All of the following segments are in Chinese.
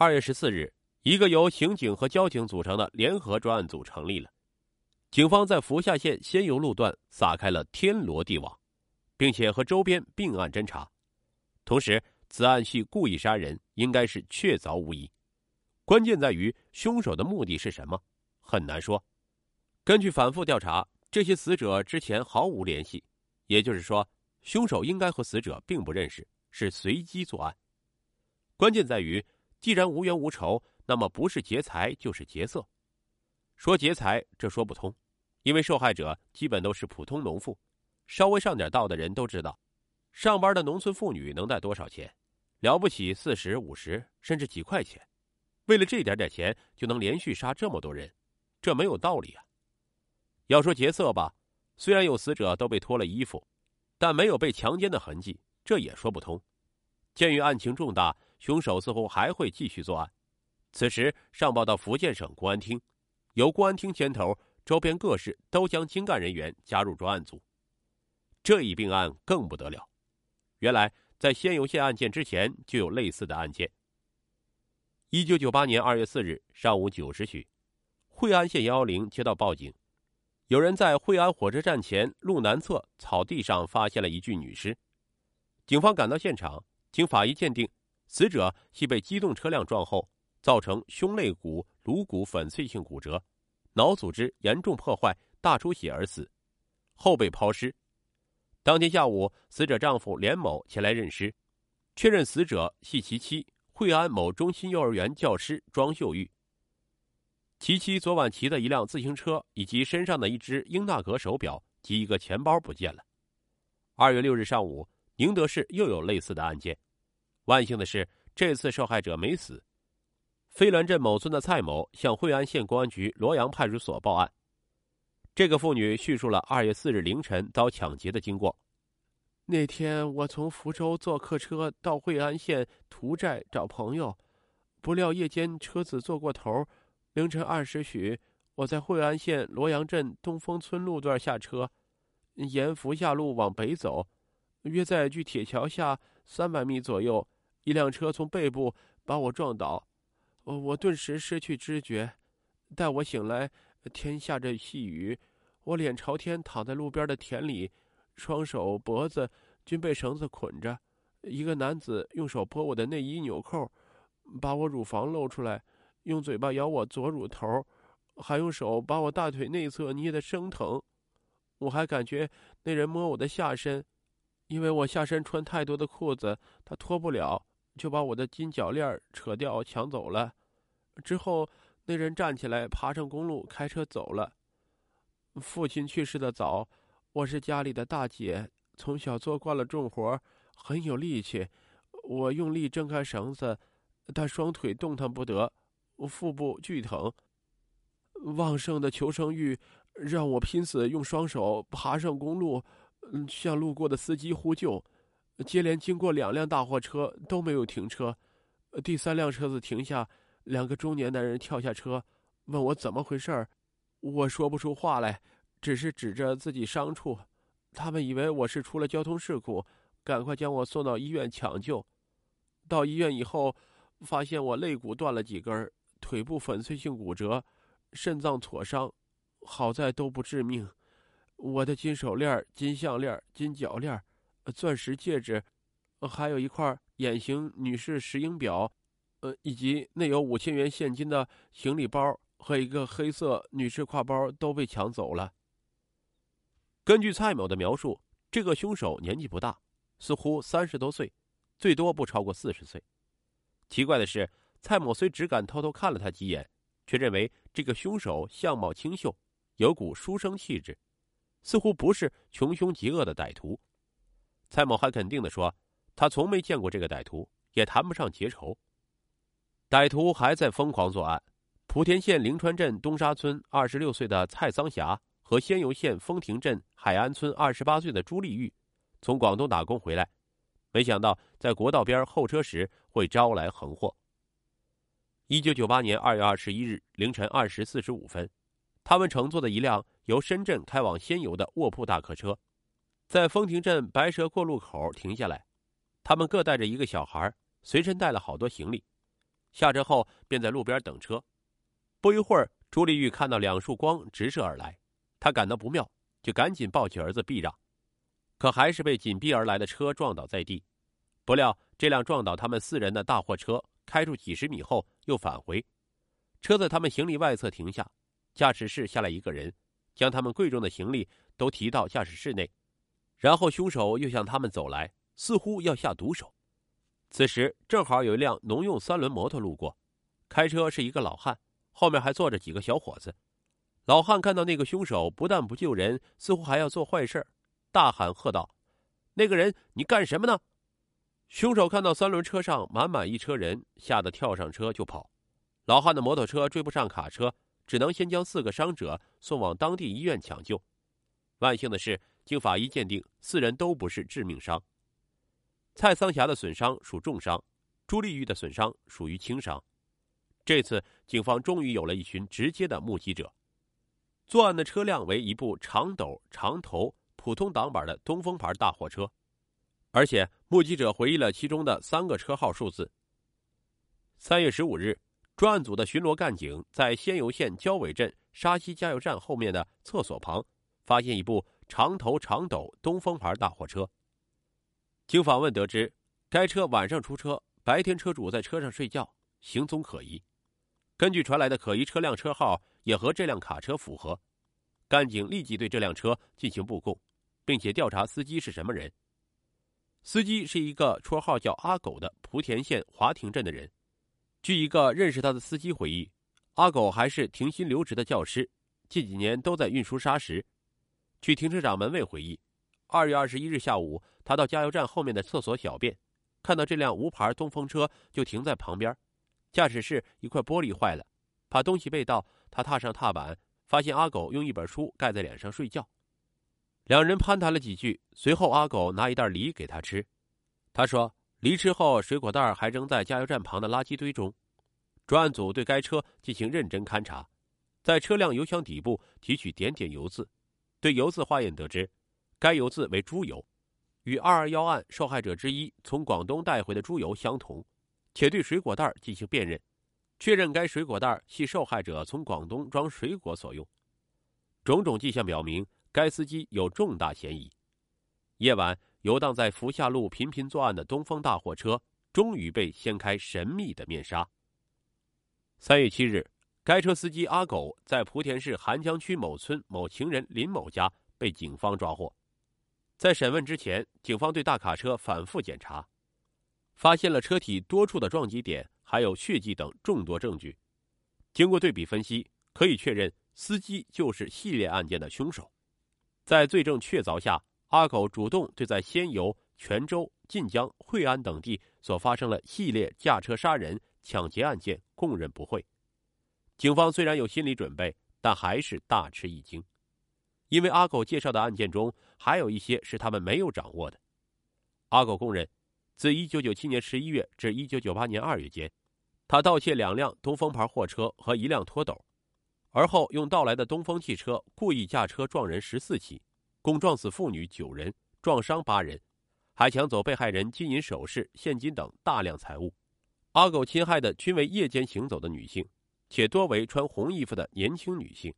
二月十四日，一个由刑警和交警组成的联合专案组成立了。警方在福厦县仙游路段撒开了天罗地网，并且和周边并案侦查。同时，此案系故意杀人，应该是确凿无疑。关键在于凶手的目的是什么，很难说。根据反复调查，这些死者之前毫无联系，也就是说，凶手应该和死者并不认识，是随机作案。关键在于。既然无冤无仇，那么不是劫财就是劫色。说劫财，这说不通，因为受害者基本都是普通农妇，稍微上点道的人都知道，上班的农村妇女能带多少钱？了不起四十五十，甚至几块钱。为了这点点钱，就能连续杀这么多人，这没有道理啊！要说劫色吧，虽然有死者都被脱了衣服，但没有被强奸的痕迹，这也说不通。鉴于案情重大。凶手似乎还会继续作案，此时上报到福建省公安厅，由公安厅牵头，周边各市都将精干人员加入专案组。这一并案更不得了，原来在仙游县案件之前就有类似的案件。一九九八年二月四日上午九时许，惠安县幺幺零接到报警，有人在惠安火车站前路南侧草地上发现了一具女尸。警方赶到现场，经法医鉴定。死者系被机动车辆撞后，造成胸肋骨、颅骨粉碎性骨折，脑组织严重破坏、大出血而死，后被抛尸。当天下午，死者丈夫连某前来认尸，确认死者系其妻惠安某中心幼儿园教师庄秀玉。其妻昨晚骑的一辆自行车以及身上的一只英纳格手表及一个钱包不见了。二月六日上午，宁德市又有类似的案件。万幸的是，这次受害者没死。飞峦镇某村的蔡某向惠安县公安局罗阳派出所报案。这个妇女叙述了二月四日凌晨遭抢劫的经过。那天我从福州坐客车到惠安县涂寨找朋友，不料夜间车子坐过头。凌晨二时许，我在惠安县罗阳镇东风村路段下车，沿福厦路往北走，约在距铁桥下三百米左右。一辆车从背部把我撞倒，我我顿时失去知觉。待我醒来，天下着细雨，我脸朝天躺在路边的田里，双手脖子均被绳子捆着。一个男子用手拨我的内衣纽扣，把我乳房露出来，用嘴巴咬我左乳头，还用手把我大腿内侧捏得生疼。我还感觉那人摸我的下身，因为我下身穿太多的裤子，他脱不了。就把我的金脚链扯掉抢走了，之后那人站起来爬上公路开车走了。父亲去世的早，我是家里的大姐，从小做惯了重活，很有力气。我用力挣开绳子，但双腿动弹不得，腹部剧疼。旺盛的求生欲让我拼死用双手爬上公路，嗯向路过的司机呼救。接连经过两辆大货车都没有停车，第三辆车子停下，两个中年男人跳下车，问我怎么回事儿。我说不出话来，只是指着自己伤处。他们以为我是出了交通事故，赶快将我送到医院抢救。到医院以后，发现我肋骨断了几根，腿部粉碎性骨折，肾脏挫伤，好在都不致命。我的金手链、金项链、金脚链。钻石戒指，还有一块眼型女士石英表，呃，以及内有五千元现金的行李包和一个黑色女士挎包都被抢走了。根据蔡某的描述，这个凶手年纪不大，似乎三十多岁，最多不超过四十岁。奇怪的是，蔡某虽只敢偷偷看了他几眼，却认为这个凶手相貌清秀，有股书生气质，似乎不是穷凶极恶的歹徒。蔡某还肯定的说：“他从没见过这个歹徒，也谈不上结仇。歹徒还在疯狂作案。莆田县灵川镇东沙村二十六岁的蔡桑霞和仙游县丰亭镇海安村二十八岁的朱丽玉，从广东打工回来，没想到在国道边候车时会招来横祸。一九九八年二月二十一日凌晨二时四十五分，他们乘坐的一辆由深圳开往仙游的卧铺大客车。”在风亭镇白蛇过路口停下来，他们各带着一个小孩，随身带了好多行李。下车后便在路边等车。不一会儿，朱丽玉看到两束光直射而来，她感到不妙，就赶紧抱起儿子避让，可还是被紧逼而来的车撞倒在地。不料，这辆撞倒他们四人的大货车开出几十米后又返回，车在他们行李外侧停下，驾驶室下来一个人，将他们贵重的行李都提到驾驶室内，然后凶手又向他们走来，似乎要下毒手。此时正好有一辆农用三轮摩托路过，开车是一个老汉，后面还坐着几个小伙子。老汉看到那个凶手不但不救人，似乎还要做坏事，大喊喝道：“那个人，你干什么呢？”凶手看到三轮车上满满一车人，吓得跳上车就跑。老汉的摩托车追不上卡车，只能先将四个伤者送往当地医院抢救。万幸的是，经法医鉴定，四人都不是致命伤。蔡桑霞的损伤属重伤，朱丽玉的损伤属于轻伤。这次警方终于有了一群直接的目击者。作案的车辆为一部长斗长头普通挡板的东风牌大货车，而且目击者回忆了其中的三个车号数字。三月十五日，专案组的巡逻干警在仙游县交尾镇沙溪加油站后面的厕所旁，发现一部长头长斗东风牌大货车。经访问得知，该车晚上出车，白天车主在车上睡觉，行踪可疑。根据传来的可疑车辆车号也和这辆卡车符合，干警立即对这辆车进行布控，并且调查司机是什么人。司机是一个绰号叫阿狗的莆田县华亭镇的人。据一个认识他的司机回忆，阿狗还是停薪留职的教师，近几年都在运输砂石。据停车场门卫回忆。二月二十一日下午，他到加油站后面的厕所小便，看到这辆无牌东风车就停在旁边，驾驶室一块玻璃坏了，怕东西被盗，他踏上踏板，发现阿狗用一本书盖在脸上睡觉。两人攀谈了几句，随后阿狗拿一袋梨给他吃。他说，梨吃后水果袋还扔在加油站旁的垃圾堆中。专案组对该车进行认真勘查，在车辆油箱底部提取点点油渍，对油渍化验得知。该油渍为猪油，与二二幺案受害者之一从广东带回的猪油相同，且对水果袋进行辨认，确认该水果袋系受害者从广东装水果所用。种种迹象表明，该司机有重大嫌疑。夜晚游荡在福厦路频频作案的东风大货车，终于被掀开神秘的面纱。三月七日，该车司机阿狗在莆田市涵江区某村某情人林某家被警方抓获。在审问之前，警方对大卡车反复检查，发现了车体多处的撞击点，还有血迹等众多证据。经过对比分析，可以确认司机就是系列案件的凶手。在罪证确凿下，阿狗主动对在仙游、泉州、晋江、惠安等地所发生了系列驾车杀人、抢劫案件供认不讳。警方虽然有心理准备，但还是大吃一惊。因为阿狗介绍的案件中还有一些是他们没有掌握的。阿狗供认，自1997年11月至1998年2月间，他盗窃两辆东风牌货车和一辆拖斗，而后用盗来的东风汽车故意驾车撞人十四起，共撞死妇女九人，撞伤八人，还抢走被害人金银首饰、现金等大量财物。阿狗侵害的均为夜间行走的女性，且多为穿红衣服的年轻女性。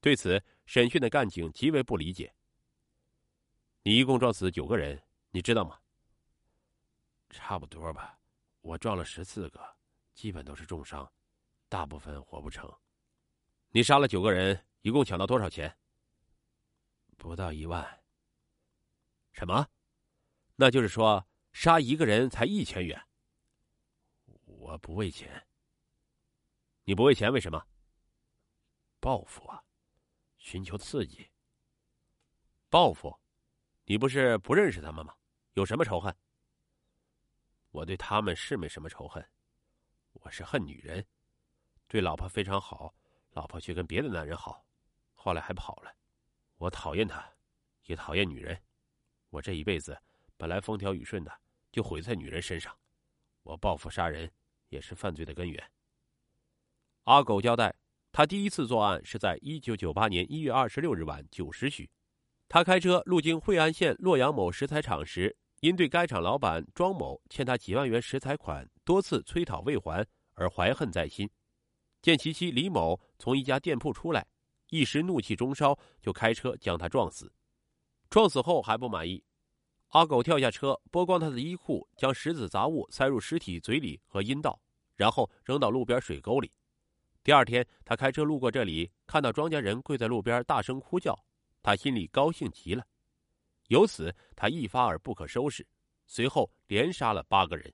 对此，审讯的干警极为不理解。你一共撞死九个人，你知道吗？差不多吧，我撞了十四个，基本都是重伤，大部分活不成。你杀了九个人，一共抢到多少钱？不到一万。什么？那就是说，杀一个人才一千元？我不为钱。你不为钱，为什么？报复啊！寻求刺激，报复，你不是不认识他们吗？有什么仇恨？我对他们是没什么仇恨，我是恨女人，对老婆非常好，老婆却跟别的男人好，后来还跑了。我讨厌他，也讨厌女人。我这一辈子本来风调雨顺的，就毁在女人身上。我报复杀人，也是犯罪的根源。阿狗交代。他第一次作案是在一九九八年一月二十六日晚九时许，他开车路经惠安县洛阳某石材厂时，因对该厂老板庄某欠他几万元石材款多次催讨未还，而怀恨在心。见其妻李某从一家店铺出来，一时怒气中烧，就开车将他撞死。撞死后还不满意，阿狗跳下车，剥光他的衣裤，将石子杂物塞入尸体嘴里和阴道，然后扔到路边水沟里。第二天，他开车路过这里，看到庄稼人跪在路边大声哭叫，他心里高兴极了。由此，他一发而不可收拾，随后连杀了八个人。